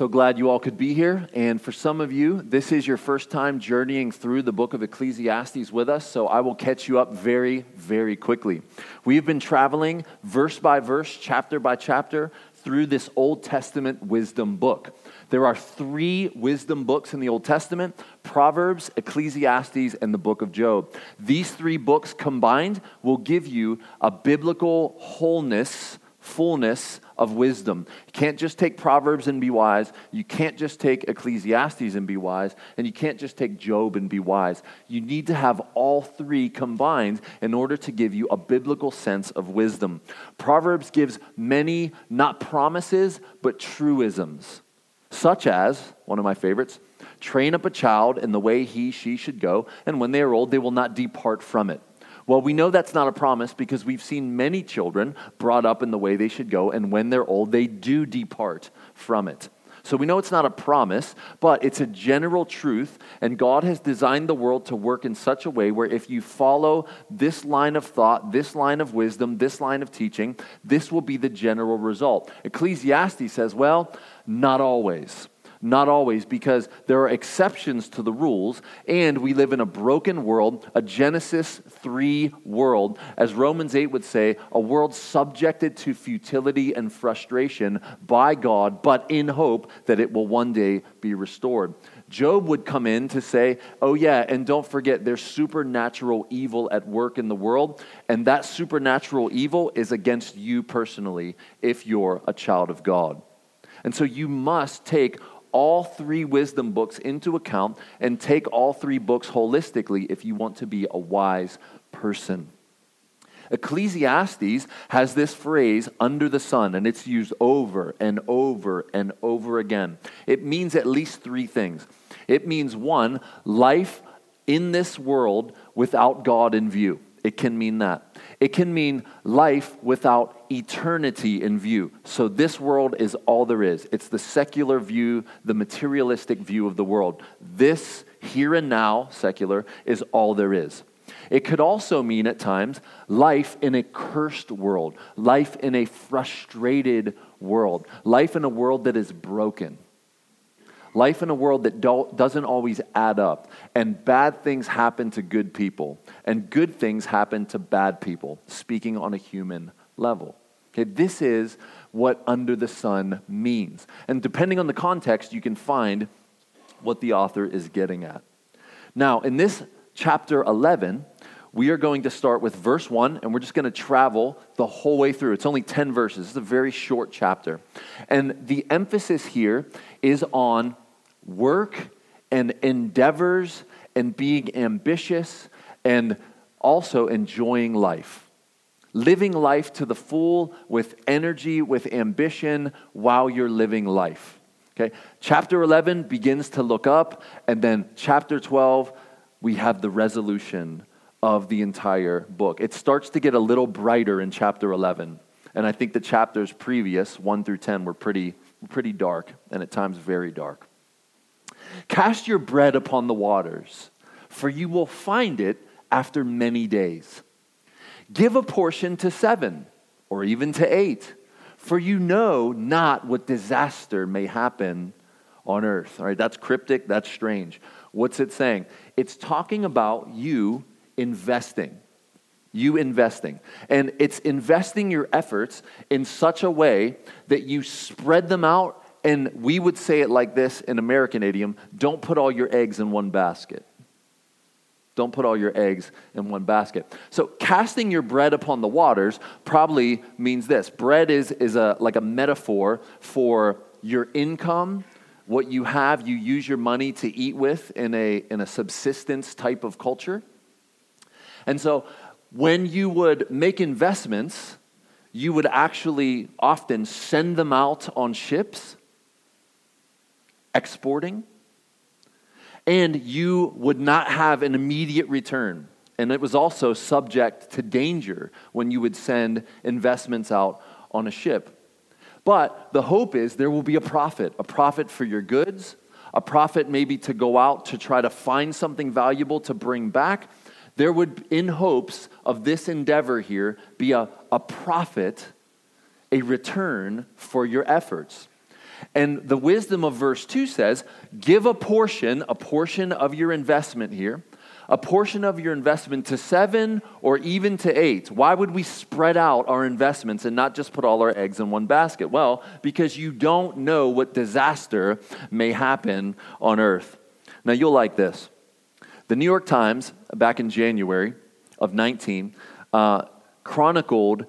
So glad you all could be here. And for some of you, this is your first time journeying through the book of Ecclesiastes with us. So I will catch you up very, very quickly. We've been traveling verse by verse, chapter by chapter, through this Old Testament wisdom book. There are three wisdom books in the Old Testament Proverbs, Ecclesiastes, and the book of Job. These three books combined will give you a biblical wholeness, fullness of wisdom. You can't just take Proverbs and be wise. You can't just take Ecclesiastes and be wise. And you can't just take Job and be wise. You need to have all three combined in order to give you a biblical sense of wisdom. Proverbs gives many, not promises, but truisms, such as, one of my favorites, train up a child in the way he, she should go, and when they are old, they will not depart from it. Well, we know that's not a promise because we've seen many children brought up in the way they should go, and when they're old, they do depart from it. So we know it's not a promise, but it's a general truth, and God has designed the world to work in such a way where if you follow this line of thought, this line of wisdom, this line of teaching, this will be the general result. Ecclesiastes says, well, not always. Not always, because there are exceptions to the rules, and we live in a broken world, a Genesis 3 world, as Romans 8 would say, a world subjected to futility and frustration by God, but in hope that it will one day be restored. Job would come in to say, Oh, yeah, and don't forget, there's supernatural evil at work in the world, and that supernatural evil is against you personally if you're a child of God. And so you must take all three wisdom books into account and take all three books holistically if you want to be a wise person. Ecclesiastes has this phrase, under the sun, and it's used over and over and over again. It means at least three things. It means one, life in this world without God in view. It can mean that. It can mean life without eternity in view. So, this world is all there is. It's the secular view, the materialistic view of the world. This, here and now, secular, is all there is. It could also mean at times life in a cursed world, life in a frustrated world, life in a world that is broken. Life in a world that doesn't always add up, and bad things happen to good people, and good things happen to bad people, speaking on a human level. Okay, this is what under the sun means. And depending on the context, you can find what the author is getting at. Now, in this chapter 11, we are going to start with verse 1, and we're just going to travel the whole way through. It's only 10 verses, it's a very short chapter. And the emphasis here is on work and endeavors and being ambitious and also enjoying life. Living life to the full with energy, with ambition while you're living life. Okay? Chapter 11 begins to look up, and then chapter 12, we have the resolution of the entire book. It starts to get a little brighter in chapter 11. And I think the chapters previous, 1 through 10, were pretty, pretty dark, and at times very dark. Cast your bread upon the waters, for you will find it after many days. Give a portion to seven, or even to eight, for you know not what disaster may happen on earth. All right, that's cryptic, that's strange. What's it saying? It's talking about you investing. You investing. And it's investing your efforts in such a way that you spread them out and we would say it like this in American idiom don't put all your eggs in one basket. Don't put all your eggs in one basket. So, casting your bread upon the waters probably means this bread is, is a, like a metaphor for your income, what you have, you use your money to eat with in a, in a subsistence type of culture. And so, when you would make investments, you would actually often send them out on ships exporting, and you would not have an immediate return. And it was also subject to danger when you would send investments out on a ship. But the hope is there will be a profit a profit for your goods, a profit maybe to go out to try to find something valuable to bring back. There would, in hopes of this endeavor here, be a, a profit, a return for your efforts. And the wisdom of verse 2 says, give a portion, a portion of your investment here, a portion of your investment to seven or even to eight. Why would we spread out our investments and not just put all our eggs in one basket? Well, because you don't know what disaster may happen on earth. Now, you'll like this. The New York Times, back in January of 19, uh, chronicled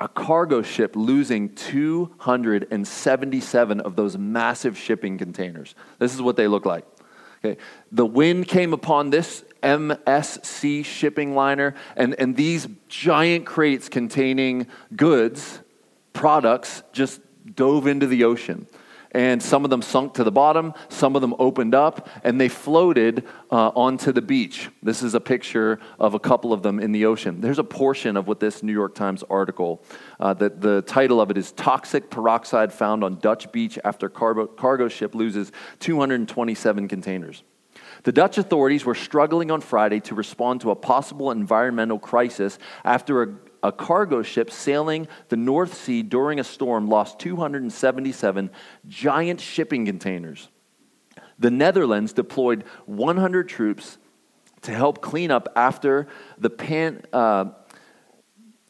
a cargo ship losing 277 of those massive shipping containers. This is what they look like. Okay. The wind came upon this MSC shipping liner, and, and these giant crates containing goods, products, just dove into the ocean and some of them sunk to the bottom, some of them opened up, and they floated uh, onto the beach. This is a picture of a couple of them in the ocean. There's a portion of what this New York Times article, uh, that the title of it is Toxic Peroxide Found on Dutch Beach After Cargo, cargo Ship Loses 227 Containers. The Dutch authorities were struggling on Friday to respond to a possible environmental crisis after a, a cargo ship sailing the North Sea during a storm lost 277 giant shipping containers. The Netherlands deployed 100 troops to help clean up after the pan, uh,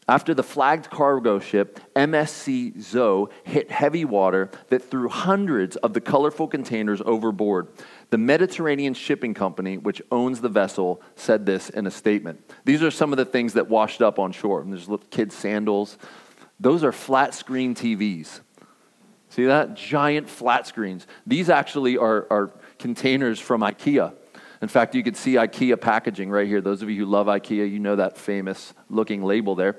after the flagged cargo ship MSC Zoe hit heavy water that threw hundreds of the colorful containers overboard. The Mediterranean Shipping Company, which owns the vessel, said this in a statement. These are some of the things that washed up on shore. And There's little kids' sandals. Those are flat screen TVs. See that? Giant flat screens. These actually are, are containers from IKEA. In fact, you could see IKEA packaging right here. Those of you who love IKEA, you know that famous looking label there.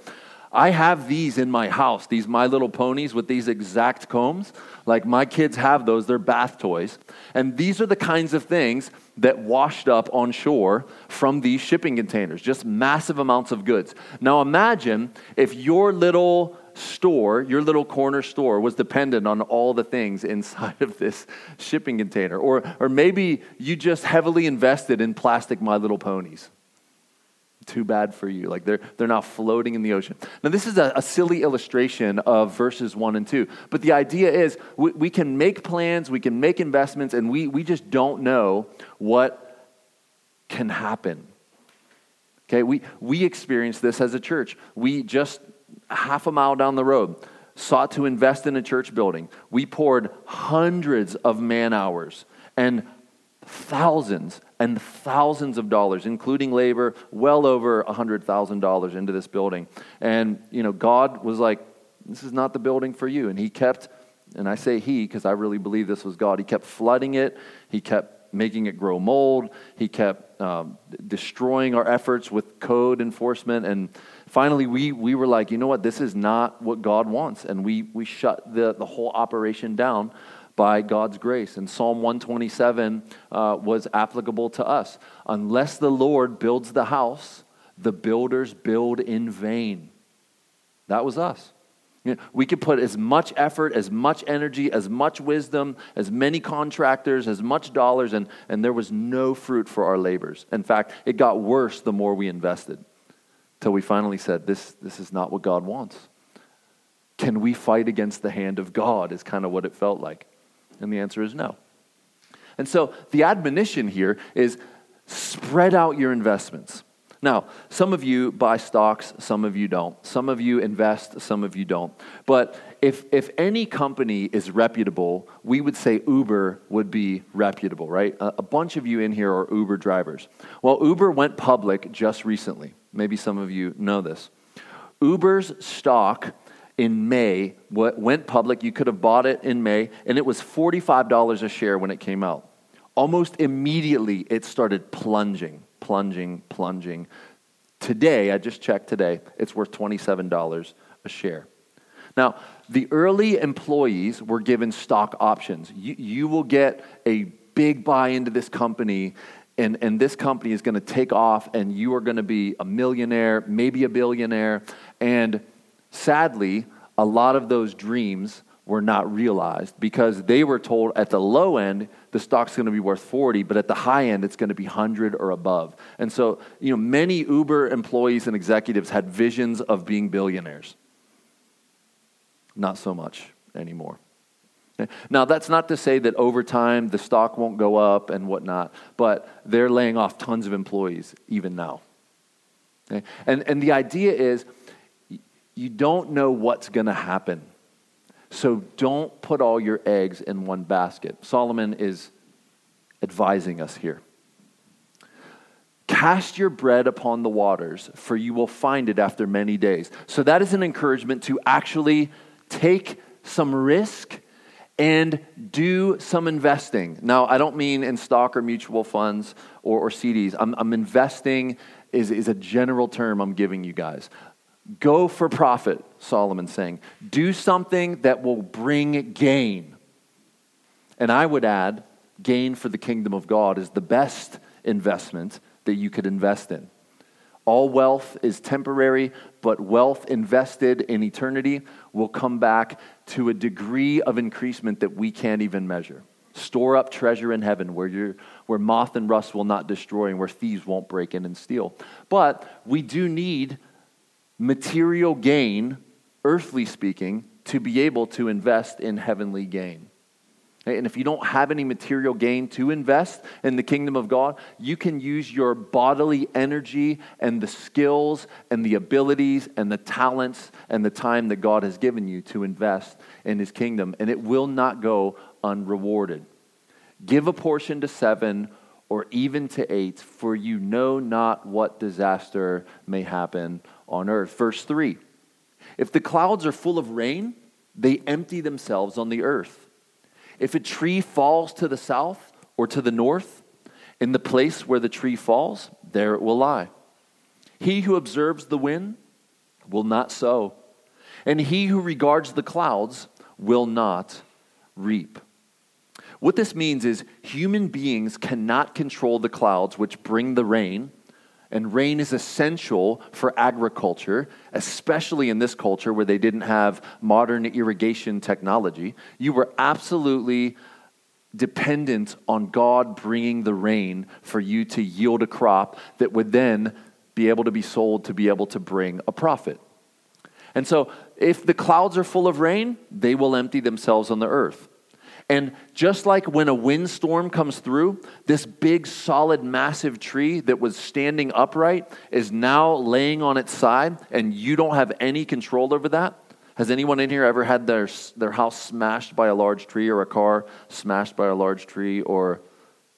I have these in my house, these My Little Ponies with these exact combs. Like my kids have those, they're bath toys. And these are the kinds of things that washed up on shore from these shipping containers, just massive amounts of goods. Now imagine if your little store, your little corner store, was dependent on all the things inside of this shipping container. Or, or maybe you just heavily invested in plastic My Little Ponies too bad for you. Like they're, they're now floating in the ocean. Now, this is a, a silly illustration of verses one and two. But the idea is we, we can make plans, we can make investments, and we, we just don't know what can happen. Okay, we, we experienced this as a church. We just half a mile down the road sought to invest in a church building. We poured hundreds of man hours and thousands and thousands of dollars, including labor, well over $100,000 into this building. And, you know, God was like, this is not the building for you. And He kept, and I say He because I really believe this was God, He kept flooding it, He kept making it grow mold, He kept um, destroying our efforts with code enforcement. And finally, we, we were like, you know what, this is not what God wants. And we, we shut the, the whole operation down by God's grace. And Psalm 127 uh, was applicable to us. Unless the Lord builds the house, the builders build in vain. That was us. You know, we could put as much effort, as much energy, as much wisdom, as many contractors, as much dollars, and, and there was no fruit for our labors. In fact, it got worse the more we invested, till we finally said, this, this is not what God wants. Can we fight against the hand of God? Is kind of what it felt like. And the answer is no. And so the admonition here is spread out your investments. Now, some of you buy stocks, some of you don't. Some of you invest, some of you don't. But if, if any company is reputable, we would say Uber would be reputable, right? A, a bunch of you in here are Uber drivers. Well, Uber went public just recently. Maybe some of you know this. Uber's stock in May, what went public. You could have bought it in May, and it was $45 a share when it came out. Almost immediately, it started plunging, plunging, plunging. Today, I just checked today, it's worth $27 a share. Now, the early employees were given stock options. You, you will get a big buy into this company, and, and this company is going to take off, and you are going to be a millionaire, maybe a billionaire. And Sadly, a lot of those dreams were not realized because they were told at the low end the stock's going to be worth 40 but at the high end it's going to be 100 or above. And so you know many uber employees and executives had visions of being billionaires. Not so much anymore. Now, that's not to say that over time the stock won't go up and whatnot, but they're laying off tons of employees even now. And, and the idea is you don't know what's going to happen. So don't put all your eggs in one basket. Solomon is advising us here. Cast your bread upon the waters, for you will find it after many days. So that is an encouragement to actually take some risk and do some investing. Now, I don't mean in stock or mutual funds or, or CDs. I'm, I'm investing is, is a general term I'm giving you guys. Go for profit, Solomon's saying. Do something that will bring gain. And I would add, gain for the kingdom of God is the best investment that you could invest in. All wealth is temporary, but wealth invested in eternity will come back to a degree of increasement that we can't even measure. Store up treasure in heaven where, you where moth and rust will not destroy and where thieves won't break in and steal. But we do need material gain, earthly speaking, to be able to invest in heavenly gain. And if you don't have any material gain to invest in the kingdom of God, you can use your bodily energy and the skills and the abilities and the talents and the time that God has given you to invest in his kingdom, and it will not go unrewarded. Give a portion to seven or even to eight, for you know not what disaster may happen on earth. Verse 3 If the clouds are full of rain, they empty themselves on the earth. If a tree falls to the south or to the north, in the place where the tree falls, there it will lie. He who observes the wind will not sow, and he who regards the clouds will not reap. What this means is human beings cannot control the clouds which bring the rain and rain is essential for agriculture, especially in this culture where they didn't have modern irrigation technology. You were absolutely dependent on God bringing the rain for you to yield a crop that would then be able to be sold to be able to bring a profit. And so, if the clouds are full of rain, they will empty themselves on the earth. And just like when a windstorm comes through, this big, solid, massive tree that was standing upright is now laying on its side, and you don't have any control over that. Has anyone in here ever had their, their house smashed by a large tree or a car smashed by a large tree or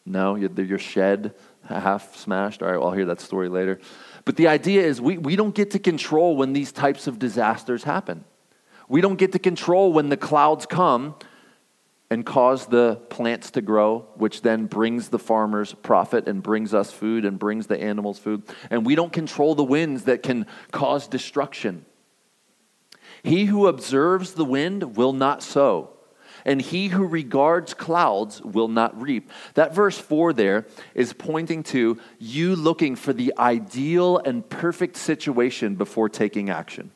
no, your shed half smashed? All right, well, I'll hear that story later. But the idea is we, we don't get to control when these types of disasters happen. We don't get to control when the clouds come and cause the plants to grow, which then brings the farmers profit and brings us food and brings the animals food. And we don't control the winds that can cause destruction. He who observes the wind will not sow, and he who regards clouds will not reap. That verse 4 there is pointing to you looking for the ideal and perfect situation before taking action.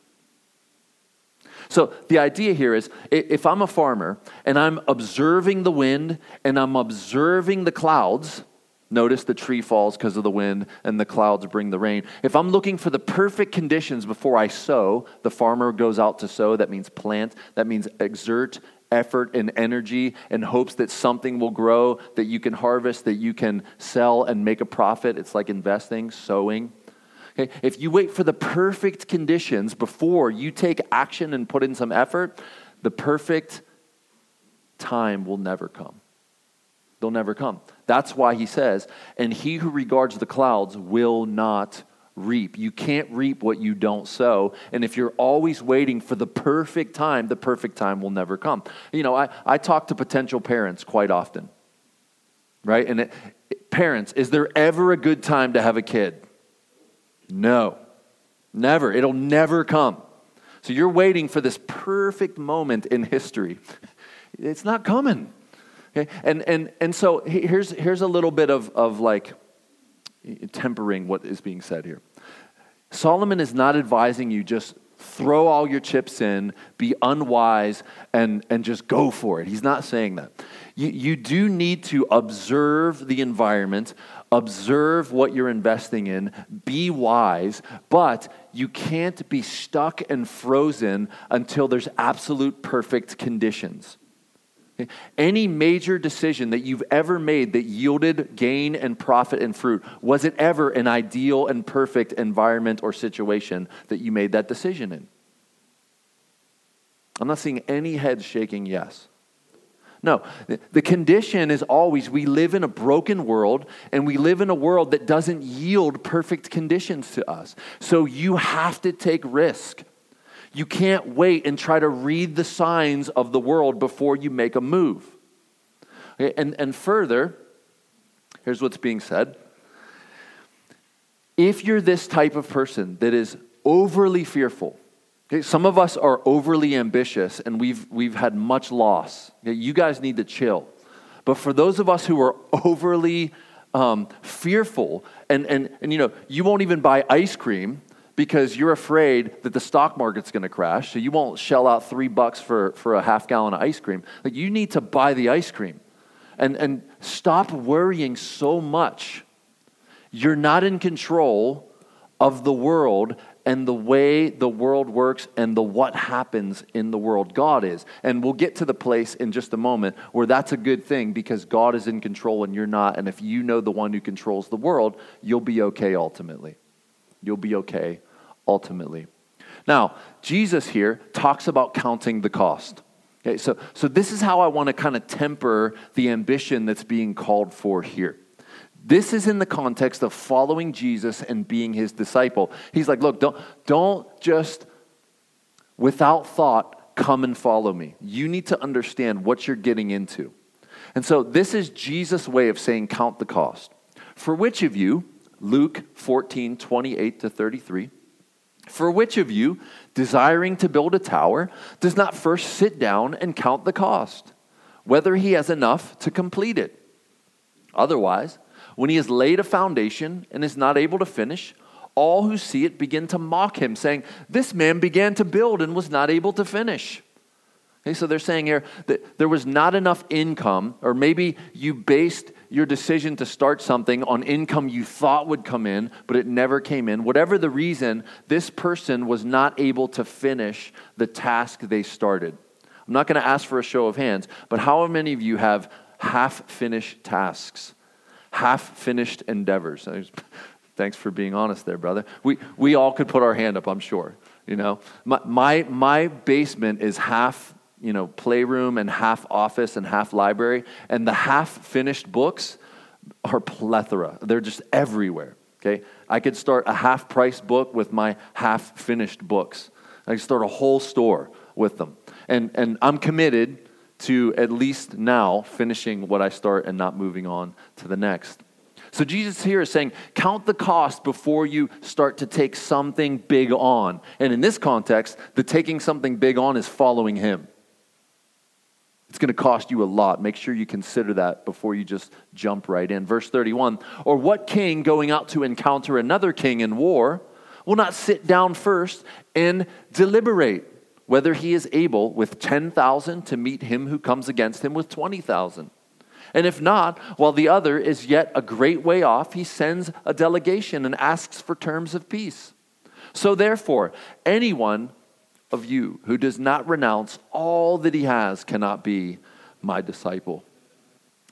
So the idea here is if I'm a farmer and I'm observing the wind and I'm observing the clouds, notice the tree falls because of the wind and the clouds bring the rain. If I'm looking for the perfect conditions before I sow, the farmer goes out to sow, that means plant, that means exert effort and energy in hopes that something will grow, that you can harvest, that you can sell and make a profit. It's like investing, sowing. Okay? If you wait for the perfect conditions before you take action and put in some effort, the perfect time will never come. They'll never come. That's why he says, and he who regards the clouds will not reap. You can't reap what you don't sow. And if you're always waiting for the perfect time, the perfect time will never come. You know, I, I talk to potential parents quite often, right? And it, parents, is there ever a good time to have a kid? No, never. It'll never come. So you're waiting for this perfect moment in history. It's not coming. Okay? And, and, and so here's, here's a little bit of, of like tempering what is being said here. Solomon is not advising you just throw all your chips in, be unwise, and, and just go for it. He's not saying that. You, you do need to observe the environment, observe what you're investing in, be wise, but you can't be stuck and frozen until there's absolute perfect conditions. Any major decision that you've ever made that yielded gain and profit and fruit, was it ever an ideal and perfect environment or situation that you made that decision in? I'm not seeing any heads shaking yes. No, the condition is always we live in a broken world and we live in a world that doesn't yield perfect conditions to us. So you have to take risk. You can't wait and try to read the signs of the world before you make a move. Okay, and, and further, here's what's being said. If you're this type of person that is overly fearful, okay, some of us are overly ambitious and we've, we've had much loss. Okay, you guys need to chill. But for those of us who are overly um, fearful, and, and, and you know, you won't even buy ice cream because you're afraid that the stock market's going to crash, so you won't shell out three bucks for, for a half gallon of ice cream. Like you need to buy the ice cream and, and stop worrying so much. You're not in control of the world and the way the world works and the what happens in the world. God is. And we'll get to the place in just a moment where that's a good thing because God is in control and you're not. And if you know the one who controls the world, you'll be okay ultimately. You'll be okay ultimately. Now, Jesus here talks about counting the cost. Okay, so, so this is how I want to kind of temper the ambition that's being called for here. This is in the context of following Jesus and being his disciple. He's like, look, don't, don't just without thought come and follow me. You need to understand what you're getting into. And so this is Jesus' way of saying count the cost. For which of you, Luke 14, 28 to 33, for which of you, desiring to build a tower, does not first sit down and count the cost, whether he has enough to complete it? Otherwise, when he has laid a foundation and is not able to finish, all who see it begin to mock him, saying, This man began to build and was not able to finish. Okay, so they're saying here that there was not enough income, or maybe you based your decision to start something on income you thought would come in, but it never came in. Whatever the reason, this person was not able to finish the task they started. I'm not going to ask for a show of hands, but how many of you have half finished tasks, half finished endeavors? Thanks for being honest there, brother. We, we all could put our hand up, I'm sure. You know, my, my, my basement is half you know, playroom and half office and half library, and the half finished books are plethora. They're just everywhere. Okay? I could start a half price book with my half finished books. I could start a whole store with them. And, and I'm committed to at least now finishing what I start and not moving on to the next. So Jesus here is saying, count the cost before you start to take something big on. And in this context, the taking something big on is following him. It's going to cost you a lot. Make sure you consider that before you just jump right in. Verse 31 Or what king going out to encounter another king in war will not sit down first and deliberate whether he is able with 10,000 to meet him who comes against him with 20,000? And if not, while the other is yet a great way off, he sends a delegation and asks for terms of peace. So therefore, anyone of you who does not renounce all that he has cannot be my disciple.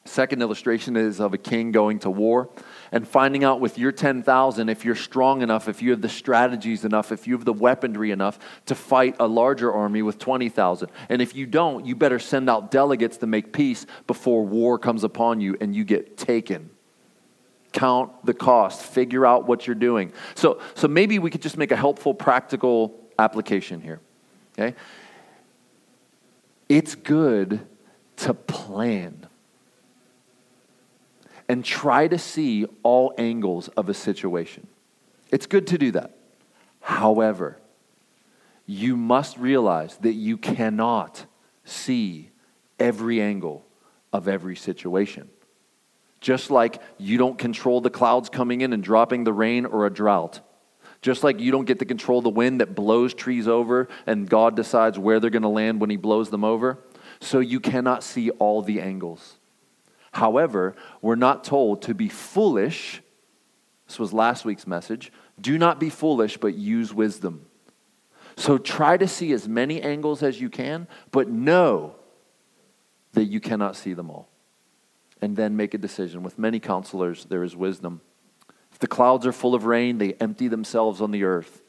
Second illustration is of a king going to war and finding out with your 10,000 if you're strong enough, if you have the strategies enough, if you have the weaponry enough to fight a larger army with 20,000. And if you don't, you better send out delegates to make peace before war comes upon you and you get taken. Count the cost, figure out what you're doing. So, so maybe we could just make a helpful, practical application here. Okay? It's good to plan and try to see all angles of a situation. It's good to do that. However, you must realize that you cannot see every angle of every situation. Just like you don't control the clouds coming in and dropping the rain or a drought. Just like you don't get to control the wind that blows trees over and God decides where they're going to land when He blows them over, so you cannot see all the angles. However, we're not told to be foolish. This was last week's message. Do not be foolish, but use wisdom. So try to see as many angles as you can, but know that you cannot see them all. And then make a decision. With many counselors, there is wisdom. If the clouds are full of rain, they empty themselves on the earth.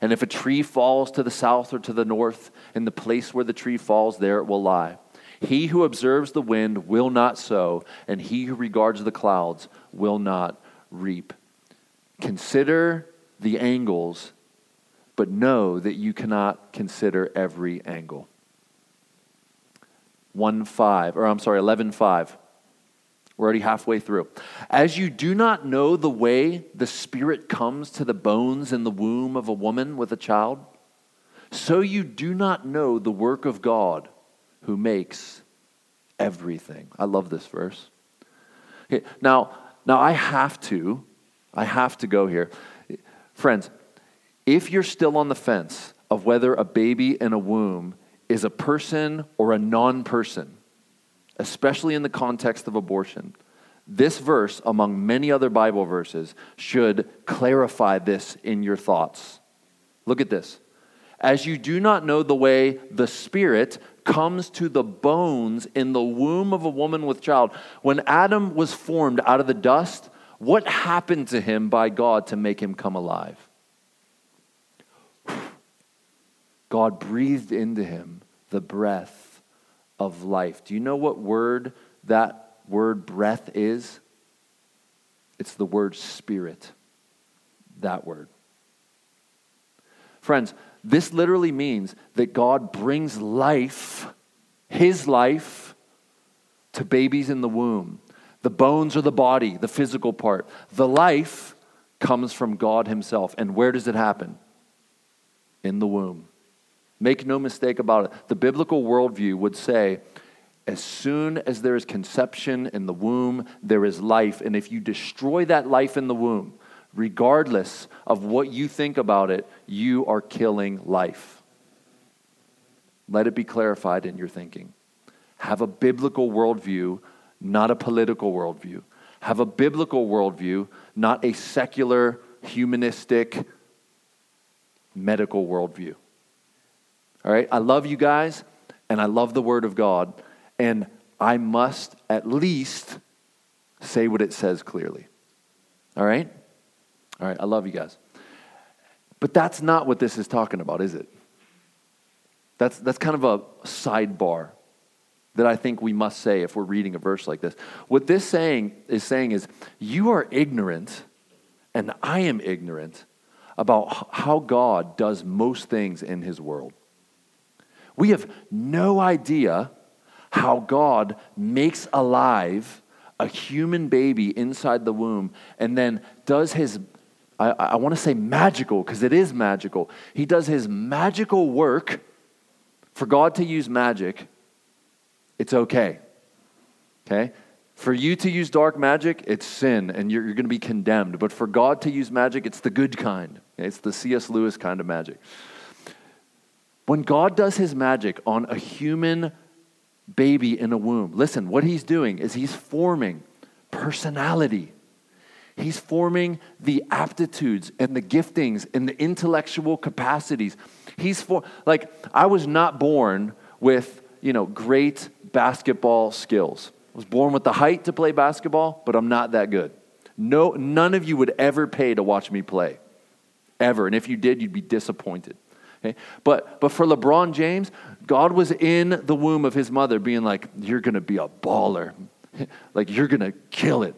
And if a tree falls to the south or to the north, in the place where the tree falls, there it will lie. He who observes the wind will not sow, and he who regards the clouds will not reap. Consider the angles, but know that you cannot consider every angle. 1 5, or I'm sorry, 11 5. We're already halfway through. As you do not know the way the Spirit comes to the bones in the womb of a woman with a child, so you do not know the work of God who makes everything. I love this verse. Okay, now, now I have to, I have to go here. Friends, if you're still on the fence of whether a baby in a womb is a person or a non person, especially in the context of abortion, this verse, among many other Bible verses, should clarify this in your thoughts. Look at this. As you do not know the way the Spirit comes to the bones in the womb of a woman with child. When Adam was formed out of the dust, what happened to him by God to make him come alive? God breathed into him the breath of life. Do you know what word that word breath is? It's the word spirit. That word. Friends, this literally means that God brings life, His life, to babies in the womb. The bones are the body, the physical part. The life comes from God Himself. And where does it happen? In the womb. Make no mistake about it. The biblical worldview would say, as soon as there is conception in the womb, there is life. And if you destroy that life in the womb, regardless of what you think about it, you are killing life. Let it be clarified in your thinking. Have a biblical worldview, not a political worldview. Have a biblical worldview, not a secular, humanistic, medical worldview. All right? I love you guys, and I love the Word of God, and I must at least say what it says clearly. All right? All right, I love you guys. But that's not what this is talking about, is it? That's, that's kind of a sidebar that I think we must say if we're reading a verse like this. What this saying is saying is, you are ignorant, and I am ignorant about how God does most things in his world. We have no idea how God makes alive a human baby inside the womb and then does his I, I want to say magical because it is magical. He does his magical work. For God to use magic, it's okay. Okay? For you to use dark magic, it's sin and you're, you're going to be condemned. But for God to use magic, it's the good kind. Okay? It's the C.S. Lewis kind of magic. When God does his magic on a human baby in a womb, listen, what he's doing is he's forming personality He's forming the aptitudes and the giftings and the intellectual capacities. He's for like I was not born with, you know, great basketball skills. I was born with the height to play basketball, but I'm not that good. No none of you would ever pay to watch me play. Ever. And if you did, you'd be disappointed. Okay? But but for LeBron James, God was in the womb of his mother being like, You're gonna be a baller. like you're gonna kill it.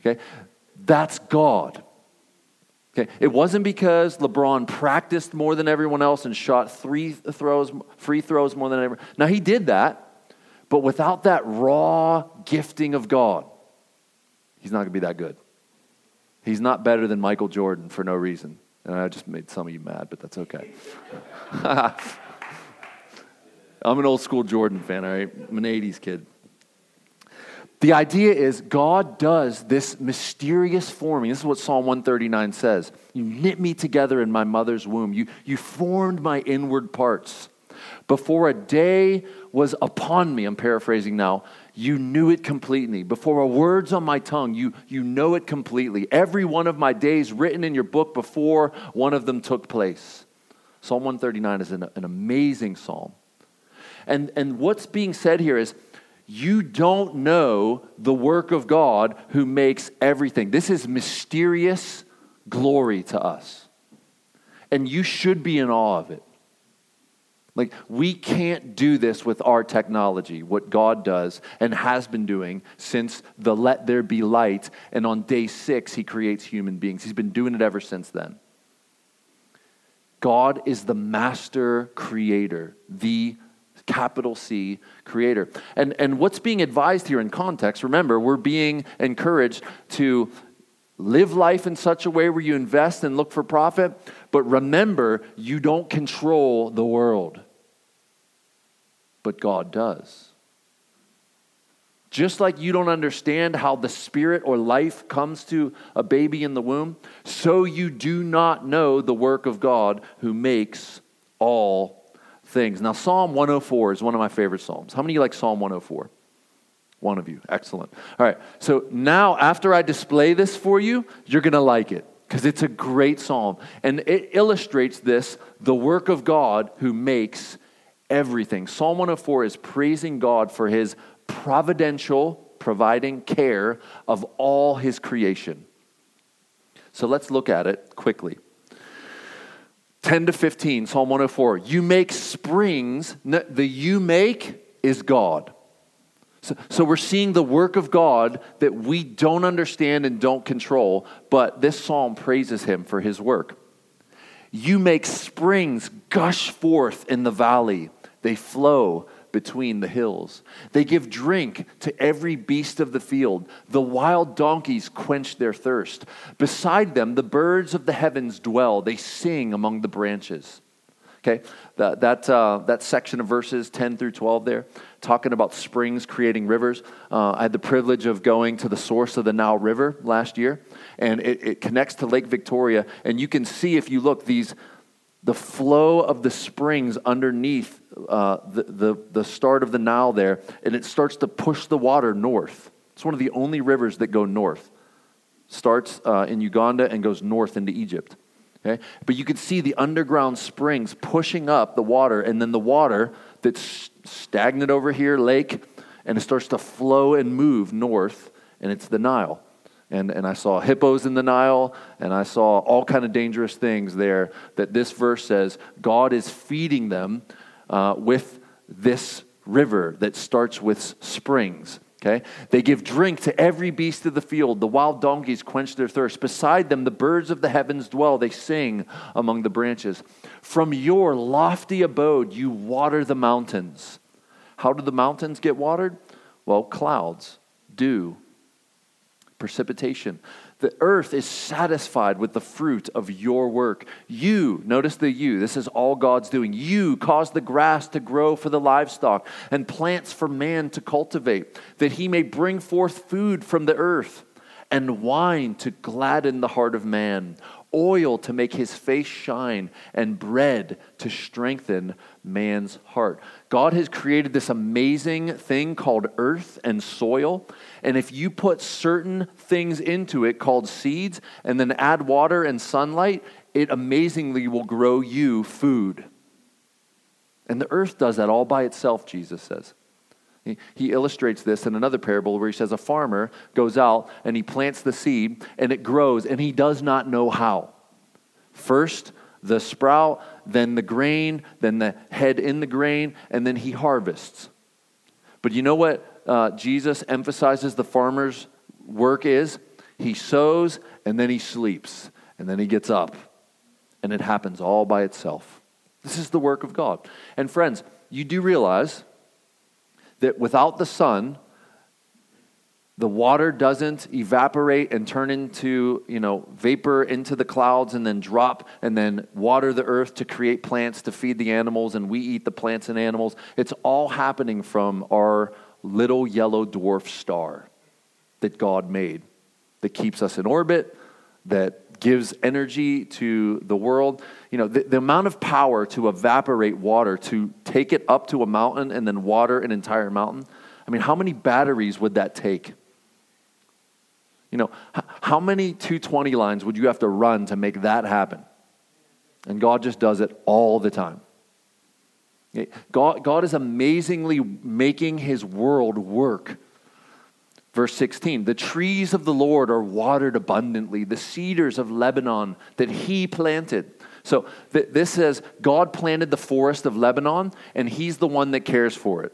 Okay? That's God. Okay, it wasn't because LeBron practiced more than everyone else and shot three throws, free throws more than everyone. Now he did that, but without that raw gifting of God, he's not going to be that good. He's not better than Michael Jordan for no reason. And I just made some of you mad, but that's okay. I'm an old school Jordan fan, all right? I'm an 80s kid. The idea is God does this mysterious forming. This is what Psalm 139 says. You knit me together in my mother's womb. You, you formed my inward parts. Before a day was upon me, I'm paraphrasing now, you knew it completely. Before a word's on my tongue, you, you know it completely. Every one of my days written in your book before one of them took place. Psalm 139 is an, an amazing psalm. And, and what's being said here is you don't know the work of God who makes everything. This is mysterious glory to us. And you should be in awe of it. Like, we can't do this with our technology, what God does and has been doing since the let there be light. And on day six, he creates human beings. He's been doing it ever since then. God is the master creator, the capital C creator. And, and what's being advised here in context, remember, we're being encouraged to live life in such a way where you invest and look for profit, but remember, you don't control the world, but God does. Just like you don't understand how the spirit or life comes to a baby in the womb, so you do not know the work of God who makes all things. Now, Psalm 104 is one of my favorite Psalms. How many of you like Psalm 104? One of you. Excellent. All right. So now, after I display this for you, you're going to like it because it's a great Psalm. And it illustrates this the work of God who makes everything. Psalm 104 is praising God for his providential, providing care of all his creation. So let's look at it quickly. 10 to 15, Psalm 104. You make springs, the you make is God. So, so, we're seeing the work of God that we don't understand and don't control, but this psalm praises him for his work. You make springs gush forth in the valley, they flow between the hills. They give drink to every beast of the field. The wild donkeys quench their thirst. Beside them, the birds of the heavens dwell. They sing among the branches. Okay, that, that, uh, that section of verses 10 through 12 there, talking about springs creating rivers. Uh, I had the privilege of going to the source of the Nile River last year, and it, it connects to Lake Victoria. And you can see, if you look, these the flow of the springs underneath uh, the, the, the start of the Nile there, and it starts to push the water north. It's one of the only rivers that go north. Starts uh, in Uganda and goes north into Egypt. Okay? But you can see the underground springs pushing up the water, and then the water that's stagnant over here, lake, and it starts to flow and move north, and it's the Nile. And, and I saw hippos in the Nile, and I saw all kind of dangerous things there that this verse says God is feeding them uh, with this river that starts with springs. Okay? They give drink to every beast of the field. The wild donkeys quench their thirst. Beside them, the birds of the heavens dwell. They sing among the branches. From your lofty abode, you water the mountains. How do the mountains get watered? Well, clouds, dew, precipitation. The earth is satisfied with the fruit of your work. You, notice the you, this is all God's doing. You cause the grass to grow for the livestock and plants for man to cultivate, that he may bring forth food from the earth and wine to gladden the heart of man, oil to make his face shine, and bread to strengthen man's heart. God has created this amazing thing called earth and soil. And if you put certain things into it called seeds and then add water and sunlight, it amazingly will grow you food. And the earth does that all by itself, Jesus says. He, he illustrates this in another parable where he says a farmer goes out and he plants the seed and it grows and he does not know how. First, the sprout, then the grain, then the head in the grain, and then he harvests. But you know what uh, Jesus emphasizes the farmer's work is? He sows and then he sleeps and then he gets up. And it happens all by itself. This is the work of God. And friends, you do realize that without the sun, the water doesn't evaporate and turn into, you know, vapor into the clouds and then drop and then water the earth to create plants to feed the animals and we eat the plants and animals. It's all happening from our little yellow dwarf star that God made that keeps us in orbit, that gives energy to the world. You know, the, the amount of power to evaporate water, to take it up to a mountain and then water an entire mountain. I mean, how many batteries would that take? You know, how many 220 lines would you have to run to make that happen? And God just does it all the time. God, God is amazingly making his world work. Verse 16 The trees of the Lord are watered abundantly, the cedars of Lebanon that he planted. So th- this says God planted the forest of Lebanon, and he's the one that cares for it.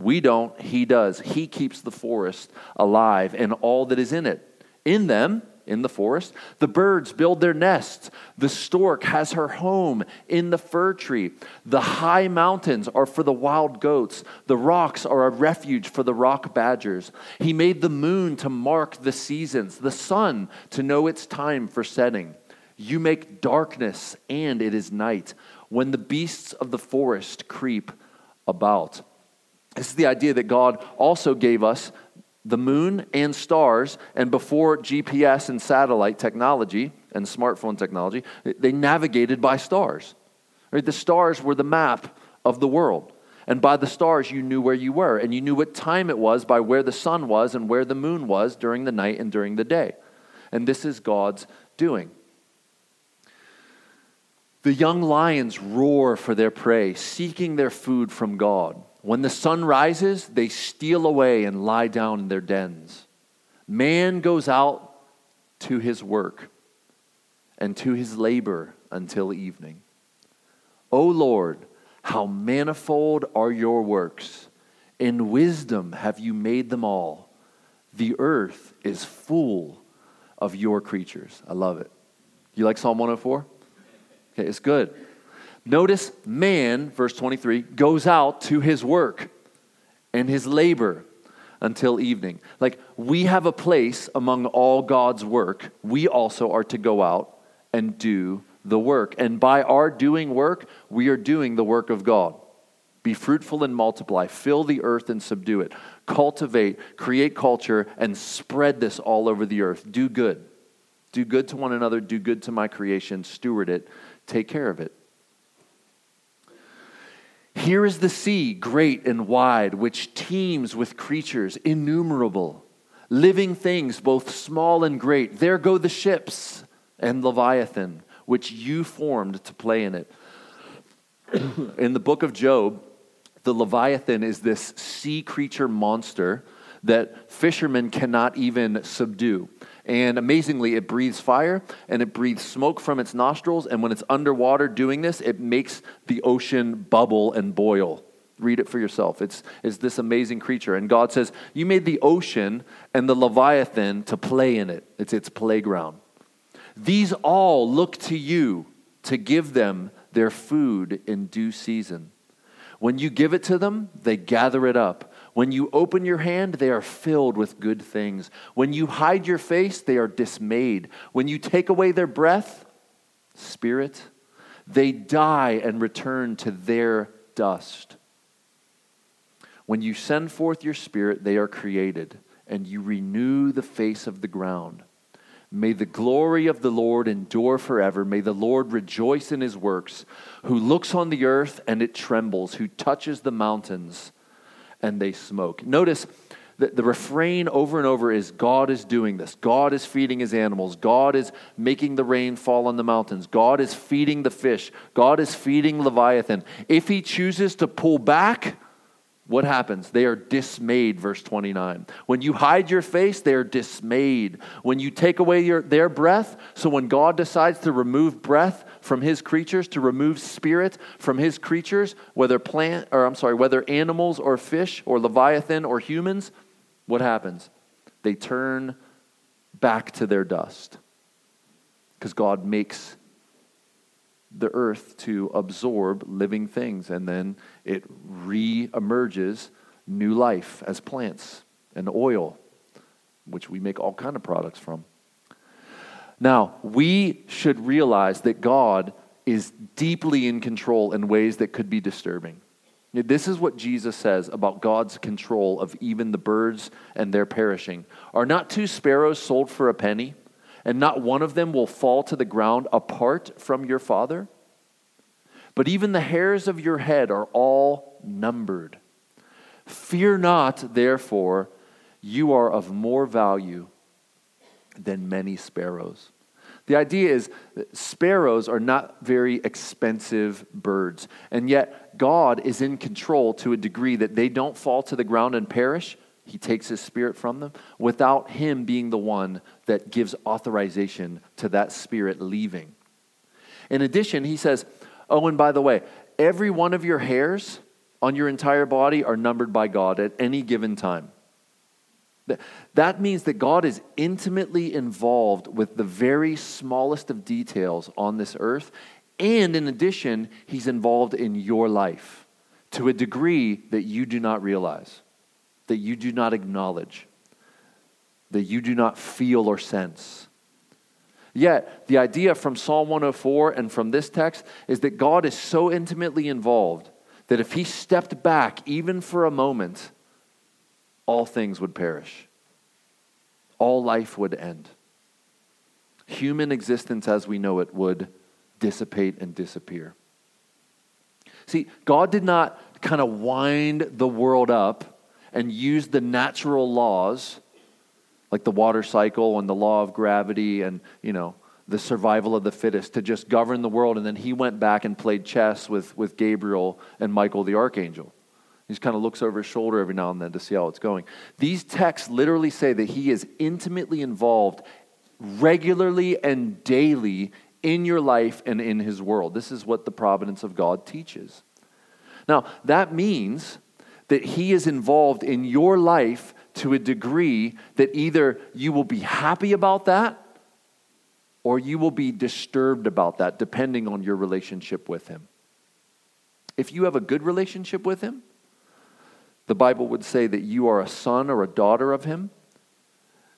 We don't, he does. He keeps the forest alive and all that is in it. In them, in the forest. The birds build their nests. The stork has her home in the fir tree. The high mountains are for the wild goats. The rocks are a refuge for the rock badgers. He made the moon to mark the seasons, the sun to know its time for setting. You make darkness, and it is night, when the beasts of the forest creep about. This is the idea that God also gave us the moon and stars, and before GPS and satellite technology and smartphone technology, they navigated by stars. Right? The stars were the map of the world. And by the stars, you knew where you were, and you knew what time it was by where the sun was and where the moon was during the night and during the day. And this is God's doing. The young lions roar for their prey, seeking their food from God. When the sun rises, they steal away and lie down in their dens. Man goes out to his work and to his labor until evening. O Lord, how manifold are your works! In wisdom have you made them all. The earth is full of your creatures. I love it. You like Psalm 104? Okay, it's good. Notice man, verse 23, goes out to his work and his labor until evening. Like we have a place among all God's work. We also are to go out and do the work. And by our doing work, we are doing the work of God. Be fruitful and multiply, fill the earth and subdue it, cultivate, create culture, and spread this all over the earth. Do good. Do good to one another, do good to my creation, steward it, take care of it. Here is the sea, great and wide, which teems with creatures innumerable, living things both small and great. There go the ships and Leviathan, which you formed to play in it. in the book of Job, the Leviathan is this sea creature monster that fishermen cannot even subdue. And amazingly, it breathes fire and it breathes smoke from its nostrils. And when it's underwater doing this, it makes the ocean bubble and boil. Read it for yourself. It's, it's this amazing creature. And God says, You made the ocean and the Leviathan to play in it, it's its playground. These all look to you to give them their food in due season. When you give it to them, they gather it up. When you open your hand, they are filled with good things. When you hide your face, they are dismayed. When you take away their breath, spirit, they die and return to their dust. When you send forth your spirit, they are created, and you renew the face of the ground. May the glory of the Lord endure forever. May the Lord rejoice in his works, who looks on the earth and it trembles, who touches the mountains and they smoke. Notice that the refrain over and over is God is doing this. God is feeding his animals. God is making the rain fall on the mountains. God is feeding the fish. God is feeding Leviathan. If he chooses to pull back, what happens? They are dismayed, verse 29. When you hide your face, they are dismayed. When you take away your, their breath, so when God decides to remove breath from his creatures, to remove spirit from his creatures, whether plant or I'm sorry, whether animals or fish or leviathan or humans, what happens? They turn back to their dust. Because God makes the earth to absorb living things, and then it re emerges new life as plants and oil, which we make all kind of products from. Now, we should realize that God is deeply in control in ways that could be disturbing. This is what Jesus says about God's control of even the birds and their perishing. Are not two sparrows sold for a penny? and not one of them will fall to the ground apart from your Father? But even the hairs of your head are all numbered. Fear not, therefore, you are of more value than many sparrows. The idea is that sparrows are not very expensive birds, and yet God is in control to a degree that they don't fall to the ground and perish. He takes his spirit from them without him being the one that gives authorization to that spirit leaving. In addition, he says, Oh, and by the way, every one of your hairs on your entire body are numbered by God at any given time. That means that God is intimately involved with the very smallest of details on this earth. And in addition, He's involved in your life to a degree that you do not realize, that you do not acknowledge, that you do not feel or sense. Yet, the idea from Psalm 104 and from this text is that God is so intimately involved that if He stepped back even for a moment, all things would perish. All life would end. Human existence as we know it would dissipate and disappear. See, God did not kind of wind the world up and use the natural laws like the water cycle and the law of gravity and, you know, the survival of the fittest to just govern the world. And then he went back and played chess with, with Gabriel and Michael the archangel. He just kind of looks over his shoulder every now and then to see how it's going. These texts literally say that he is intimately involved regularly and daily in your life and in his world. This is what the providence of God teaches. Now, that means that he is involved in your life to a degree that either you will be happy about that or you will be disturbed about that, depending on your relationship with him. If you have a good relationship with him, the Bible would say that you are a son or a daughter of Him,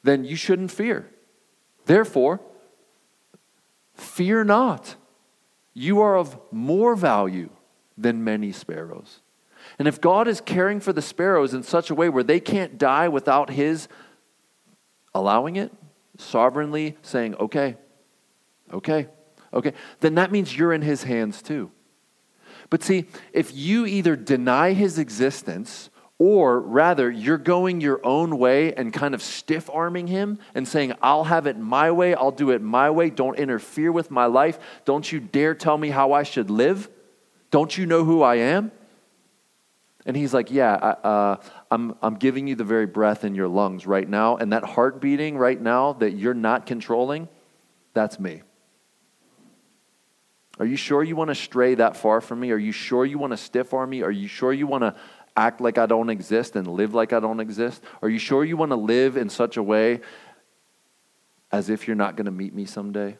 then you shouldn't fear. Therefore, fear not. You are of more value than many sparrows. And if God is caring for the sparrows in such a way where they can't die without His allowing it, sovereignly saying, okay, okay, okay, then that means you're in His hands too. But see, if you either deny His existence or rather, you're going your own way and kind of stiff arming him and saying, I'll have it my way, I'll do it my way, don't interfere with my life, don't you dare tell me how I should live, don't you know who I am? And he's like, Yeah, I, uh, I'm, I'm giving you the very breath in your lungs right now, and that heart beating right now that you're not controlling, that's me. Are you sure you want to stray that far from me? Are you sure you want to stiff arm me? Are you sure you want to act like I don't exist and live like I don't exist? Are you sure you want to live in such a way as if you're not going to meet me someday?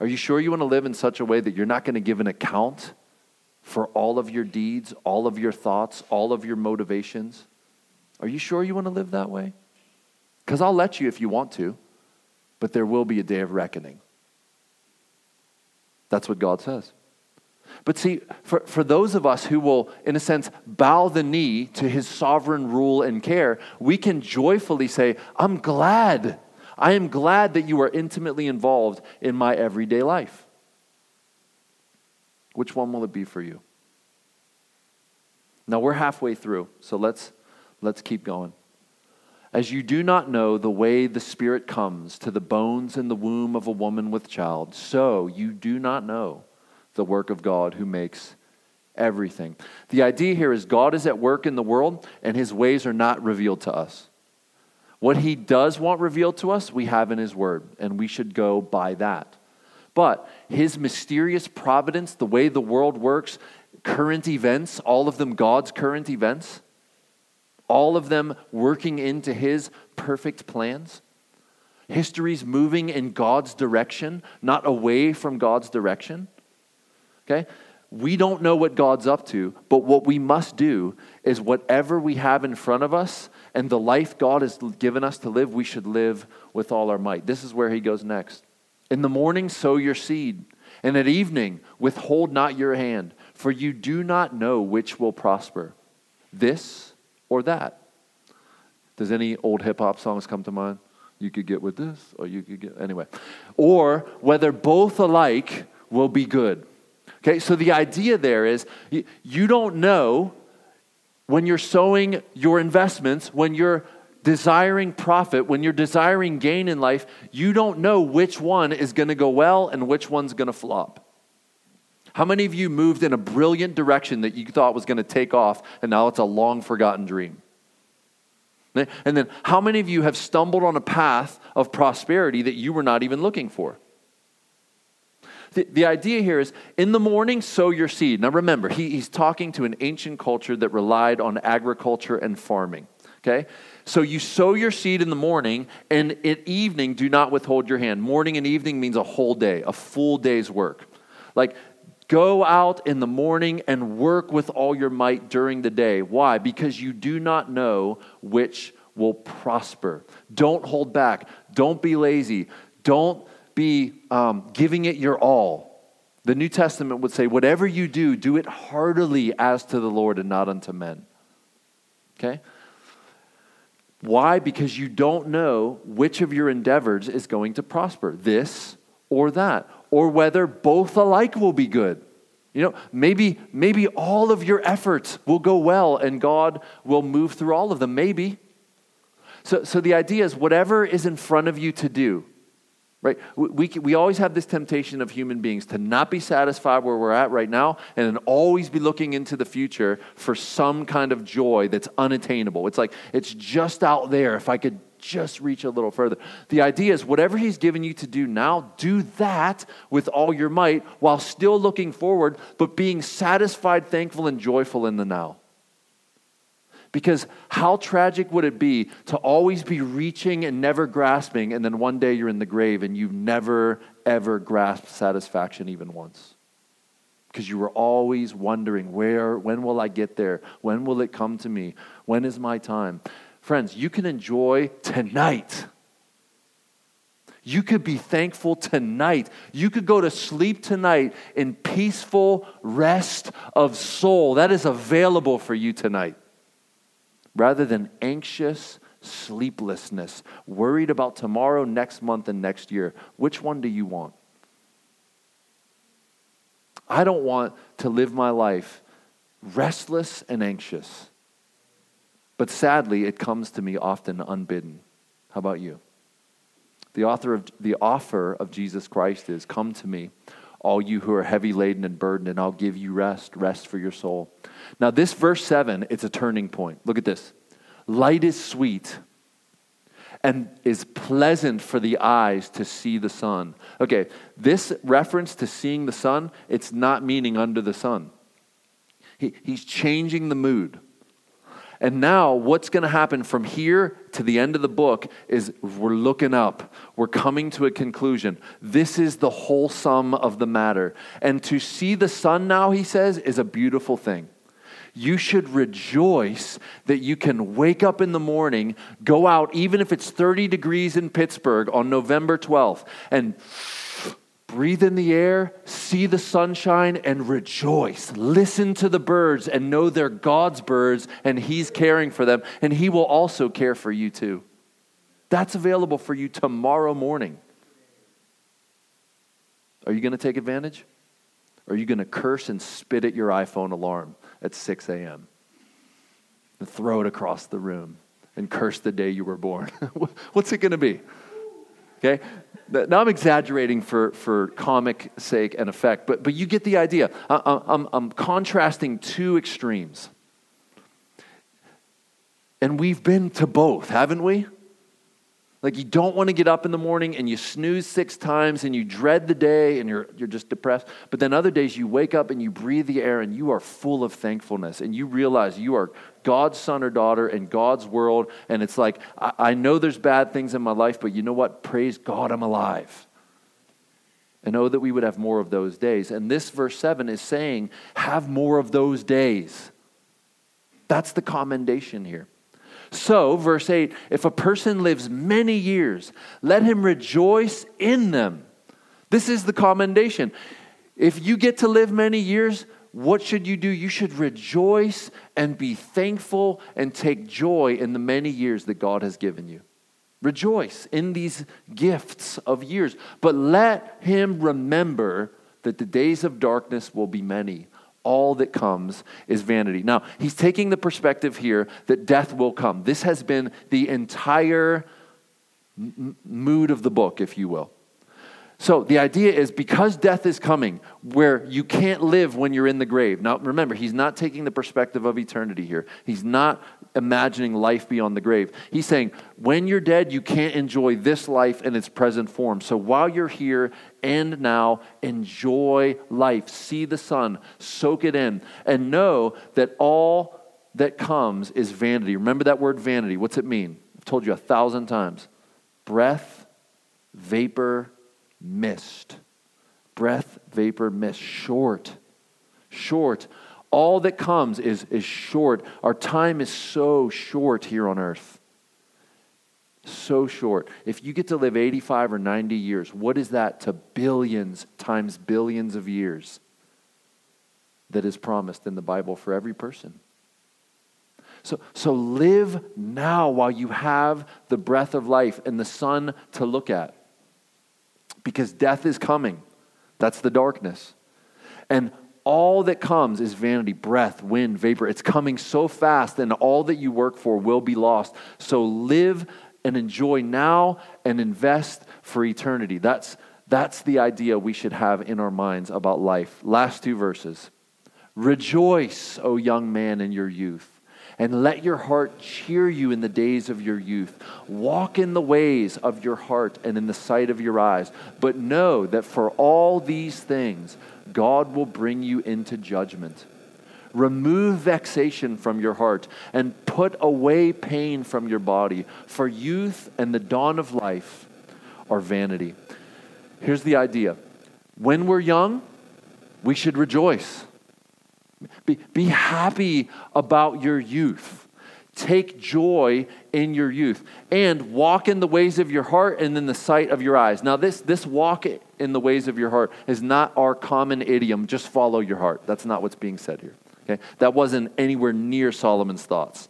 Are you sure you want to live in such a way that you're not going to give an account for all of your deeds, all of your thoughts, all of your motivations? Are you sure you want to live that way? Because I'll let you if you want to, but there will be a day of reckoning. That's what God says. But see, for, for those of us who will, in a sense, bow the knee to his sovereign rule and care, we can joyfully say, I'm glad. I am glad that you are intimately involved in my everyday life. Which one will it be for you? Now we're halfway through, so let's, let's keep going. As you do not know the way the Spirit comes to the bones in the womb of a woman with child, so you do not know the work of God who makes everything. The idea here is God is at work in the world and his ways are not revealed to us. What he does want revealed to us, we have in his word, and we should go by that. But his mysterious providence, the way the world works, current events, all of them God's current events, all of them working into his perfect plans. History's moving in God's direction, not away from God's direction. Okay? We don't know what God's up to, but what we must do is whatever we have in front of us and the life God has given us to live, we should live with all our might. This is where he goes next. In the morning, sow your seed, and at evening, withhold not your hand, for you do not know which will prosper, this or that. Does any old hip hop songs come to mind? You could get with this, or you could get, anyway. Or whether both alike will be good. Okay, so the idea there is you don't know when you're sowing your investments, when you're desiring profit, when you're desiring gain in life, you don't know which one is going to go well and which one's going to flop. How many of you moved in a brilliant direction that you thought was going to take off and now it's a long forgotten dream? And then, how many of you have stumbled on a path of prosperity that you were not even looking for? The, the idea here is in the morning, sow your seed. Now remember, he, he's talking to an ancient culture that relied on agriculture and farming. Okay? So you sow your seed in the morning, and at evening, do not withhold your hand. Morning and evening means a whole day, a full day's work. Like, go out in the morning and work with all your might during the day. Why? Because you do not know which will prosper. Don't hold back. Don't be lazy. Don't be um, giving it your all. The New Testament would say, whatever you do, do it heartily as to the Lord and not unto men. Okay? Why? Because you don't know which of your endeavors is going to prosper, this or that, or whether both alike will be good. You know, maybe, maybe all of your efforts will go well and God will move through all of them. Maybe. So, so the idea is whatever is in front of you to do, right? We, we, we always have this temptation of human beings to not be satisfied where we're at right now and then always be looking into the future for some kind of joy that's unattainable. It's like, it's just out there. If I could just reach a little further. The idea is whatever He's given you to do now, do that with all your might while still looking forward, but being satisfied, thankful, and joyful in the now. Because how tragic would it be to always be reaching and never grasping, and then one day you're in the grave and you've never, ever grasped satisfaction even once? Because you were always wondering, where, when will I get there? When will it come to me? When is my time? Friends, you can enjoy tonight. You could be thankful tonight. You could go to sleep tonight in peaceful rest of soul. That is available for you tonight rather than anxious sleeplessness, worried about tomorrow, next month, and next year. Which one do you want? I don't want to live my life restless and anxious. But sadly, it comes to me often unbidden. How about you? The author of the offer of Jesus Christ is come to me, all you who are heavy laden and burdened, and I'll give you rest, rest for your soul. Now, this verse 7, it's a turning point. Look at this. Light is sweet and is pleasant for the eyes to see the sun. Okay, this reference to seeing the sun, it's not meaning under the sun. He, he's changing the mood. And now, what's going to happen from here to the end of the book is we're looking up. We're coming to a conclusion. This is the whole sum of the matter. And to see the sun now, he says, is a beautiful thing. You should rejoice that you can wake up in the morning, go out, even if it's 30 degrees in Pittsburgh on November 12th, and breathe in the air, see the sunshine, and rejoice. Listen to the birds and know they're God's birds and He's caring for them, and He will also care for you too. That's available for you tomorrow morning. Are you going to take advantage? Or are you going to curse and spit at your iPhone alarm at 6 a.m. and throw it across the room and curse the day you were born? What's it going to be? Okay? Now I'm exaggerating for, for comic sake and effect, but, but you get the idea. I, I'm, I'm contrasting two extremes. And we've been to both, haven't we? Like you don't want to get up in the morning and you snooze six times and you dread the day and you're, you're just depressed. But then other days you wake up and you breathe the air and you are full of thankfulness and you realize you are God's son or daughter in God's world. And it's like, I, I know there's bad things in my life, but you know what? Praise God, I'm alive. And oh, that we would have more of those days. And this verse 7 is saying, have more of those days. That's the commendation here. So, verse 8 if a person lives many years, let him rejoice in them. This is the commendation. If you get to live many years, what should you do? You should rejoice and be thankful and take joy in the many years that God has given you. Rejoice in these gifts of years, but let him remember that the days of darkness will be many all that comes is vanity. Now, he's taking the perspective here that death will come. This has been the entire m- mood of the book, if you will. So the idea is because death is coming, where you can't live when you're in the grave. Now remember, he's not taking the perspective of eternity here. He's not imagining life beyond the grave. He's saying, when you're dead, you can't enjoy this life in its present form. So while you're here and now, enjoy life. See the sun, soak it in, and know that all that comes is vanity. Remember that word vanity. What's it mean? I've told you a thousand times breath, vapor, mist. Breath, vapor, mist. Short. Short. All that comes is, is short. Our time is so short here on earth. So short. If you get to live 85 or 90 years, what is that to billions times billions of years that is promised in the Bible for every person? So, so live now while you have the breath of life and the sun to look at because death is coming. That's the darkness. And all that comes is vanity, breath, wind, vapor. It's coming so fast, and all that you work for will be lost. So live and enjoy now and invest for eternity. That's, that's the idea we should have in our minds about life. Last two verses. Rejoice, O young man, in your youth and let your heart cheer you in the days of your youth. Walk in the ways of your heart and in the sight of your eyes. But know that for all these things, God will bring you into judgment. Remove vexation from your heart and put away pain from your body, for youth and the dawn of life are vanity. Here's the idea when we're young, we should rejoice. Be, be happy about your youth. Take joy in your youth and walk in the ways of your heart and in the sight of your eyes. Now, this, this walk in the ways of your heart is not our common idiom, just follow your heart. That's not what's being said here. Okay? That wasn't anywhere near Solomon's thoughts.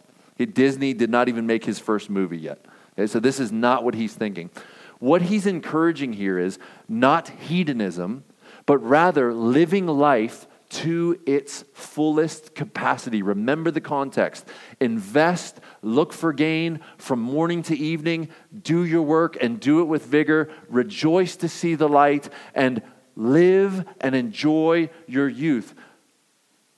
Disney did not even make his first movie yet. Okay? So, this is not what he's thinking. What he's encouraging here is not hedonism, but rather living life to its fullest capacity. Remember the context. Invest, look for gain from morning to evening, do your work and do it with vigor. Rejoice to see the light and live and enjoy your youth.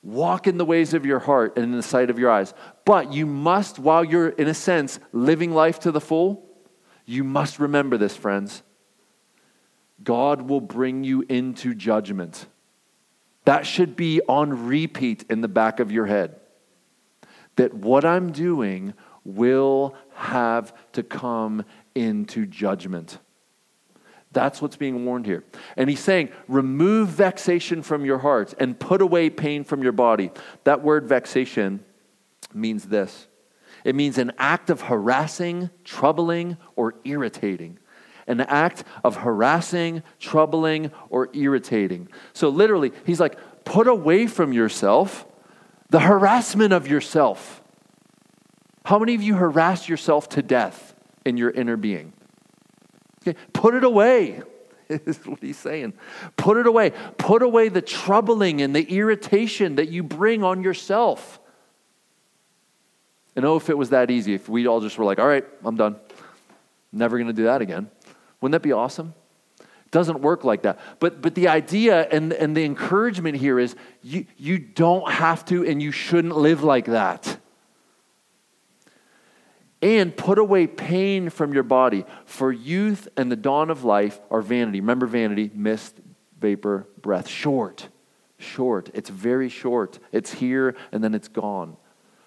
Walk in the ways of your heart and in the sight of your eyes. But you must, while you're, in a sense, living life to the full, you must remember this, friends. God will bring you into judgment. That should be on repeat in the back of your head. That what I'm doing will have to come into judgment. That's what's being warned here. And he's saying, remove vexation from your hearts and put away pain from your body. That word vexation means this it means an act of harassing, troubling, or irritating an act of harassing, troubling, or irritating. So, literally, he's like, put away from yourself the harassment of yourself. How many of you harass yourself to death in your inner being? Okay, put it away. Is what he's saying. Put it away. Put away the troubling and the irritation that you bring on yourself. And oh, if it was that easy, if we all just were like, all right, I'm done. Never going to do that again. Wouldn't that be awesome? It doesn't work like that. But, but the idea and, and the encouragement here is you, you don't have to and you shouldn't live like that. And put away pain from your body, for youth and the dawn of life are vanity. Remember vanity, mist, vapor, breath. Short, short. It's very short. It's here and then it's gone.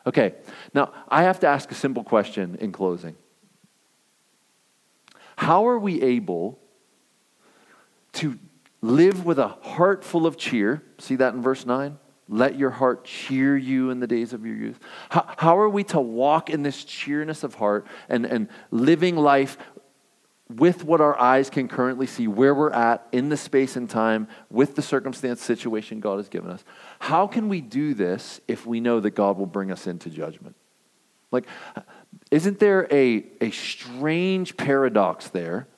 Okay, now I have to ask a simple question in closing. How are we able to live with a heart full of cheer? See that in verse 9? Let your heart cheer you in the days of your youth. How, how are we to walk in this cheerness of heart and, and living life with what our eyes can currently see, where we're at in the space and time, with the circumstance situation God has given us? How can we do this if we know that God will bring us into judgment? Like, isn't there a, a strange paradox there?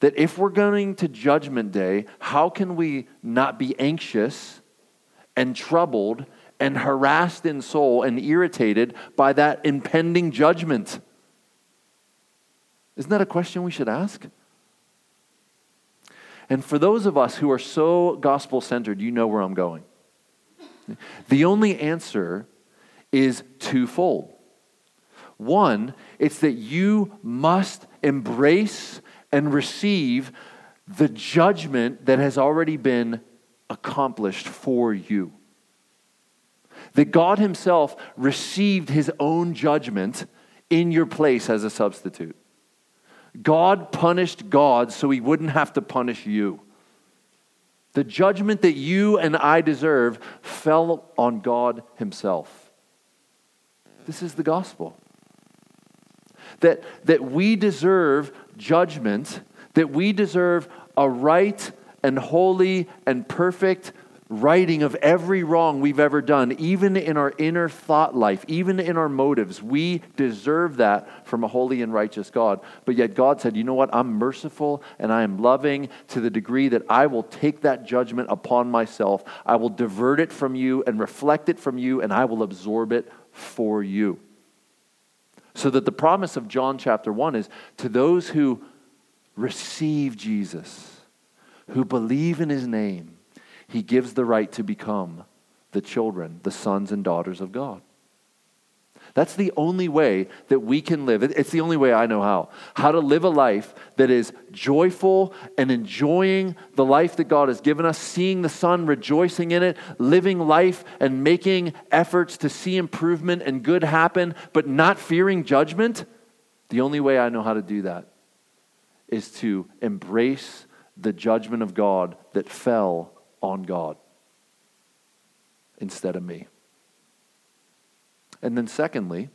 That if we're going to Judgment Day, how can we not be anxious and troubled and harassed in soul and irritated by that impending judgment? Isn't that a question we should ask? And for those of us who are so gospel centered, you know where I'm going. The only answer is twofold. One, it's that you must embrace and receive the judgment that has already been accomplished for you. That God Himself received His own judgment in your place as a substitute. God punished God so He wouldn't have to punish you. The judgment that you and I deserve fell on God Himself. This is the gospel. That, that we deserve judgment, that we deserve a right and holy and perfect righting of every wrong we've ever done, even in our inner thought life, even in our motives. We deserve that from a holy and righteous God. But yet God said, you know what? I'm merciful and I am loving to the degree that I will take that judgment upon myself. I will divert it from you and reflect it from you, and I will absorb it for you. So that the promise of John chapter 1 is to those who receive Jesus, who believe in his name, he gives the right to become the children, the sons and daughters of God. That's the only way that we can live. It's the only way I know how. How to live a life that is joyful and enjoying the life that God has given us, seeing the sun, rejoicing in it, living life and making efforts to see improvement and good happen, but not fearing judgment. The only way I know how to do that is to embrace the judgment of God that fell on God instead of me. And then, secondly,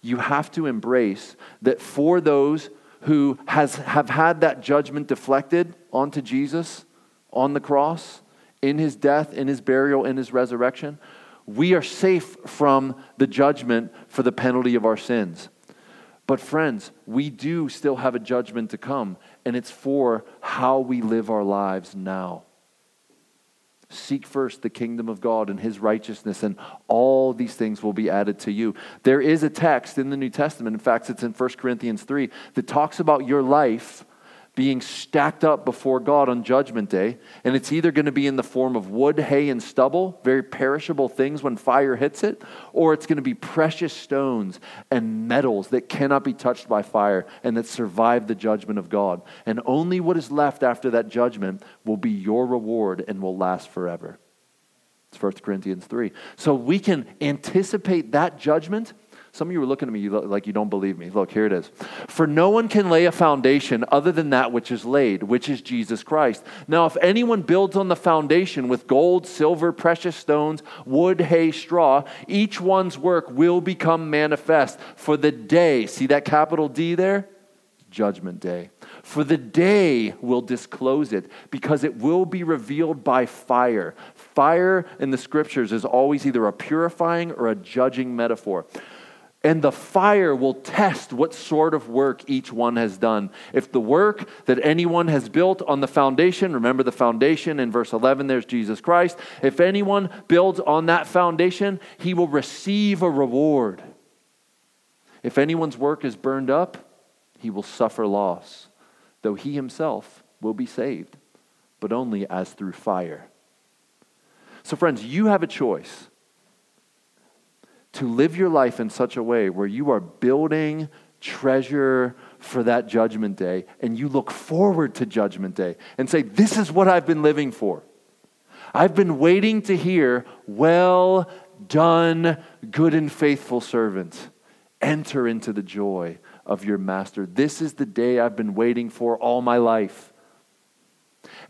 you have to embrace that for those who has, have had that judgment deflected onto Jesus on the cross, in his death, in his burial, in his resurrection, we are safe from the judgment for the penalty of our sins. But, friends, we do still have a judgment to come, and it's for how we live our lives now. Seek first the kingdom of God and his righteousness, and all these things will be added to you. There is a text in the New Testament, in fact, it's in 1 Corinthians 3, that talks about your life being stacked up before God on Judgment Day. And it's either going to be in the form of wood, hay, and stubble, very perishable things when fire hits it, or it's going to be precious stones and metals that cannot be touched by fire and that survive the judgment of God. And only what is left after that judgment will be your reward and will last forever. It's 1 Corinthians 3. So we can anticipate that judgment some of you are looking at me like you don't believe me. Look, here it is. For no one can lay a foundation other than that which is laid, which is Jesus Christ. Now, if anyone builds on the foundation with gold, silver, precious stones, wood, hay, straw, each one's work will become manifest. For the day, see that capital D there? Judgment day. For the day will disclose it, because it will be revealed by fire. Fire in the scriptures is always either a purifying or a judging metaphor. And the fire will test what sort of work each one has done. If the work that anyone has built on the foundation, remember the foundation in verse 11, there's Jesus Christ. If anyone builds on that foundation, he will receive a reward. If anyone's work is burned up, he will suffer loss, though he himself will be saved, but only as through fire. So, friends, you have a choice to live your life in such a way where you are building treasure for that judgment day and you look forward to judgment day and say, This is what I've been living for. I've been waiting to hear, Well done, good and faithful servant. Enter into the joy of your master. This is the day I've been waiting for all my life.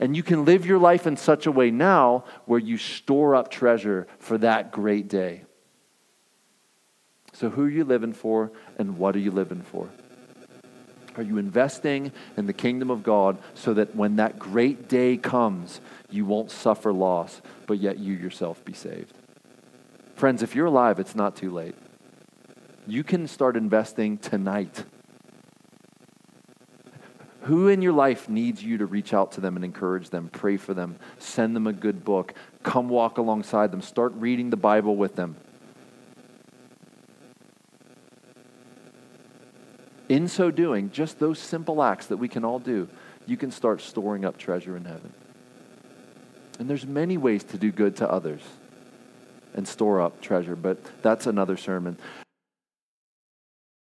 And you can live your life in such a way now where you store up treasure for that great day. So, who are you living for and what are you living for? Are you investing in the kingdom of God so that when that great day comes, you won't suffer loss, but yet you yourself be saved? Friends, if you're alive, it's not too late. You can start investing tonight. Who in your life needs you to reach out to them and encourage them, pray for them, send them a good book, come walk alongside them, start reading the Bible with them? In so doing, just those simple acts that we can all do, you can start storing up treasure in heaven. And there's many ways to do good to others and store up treasure, but that's another sermon.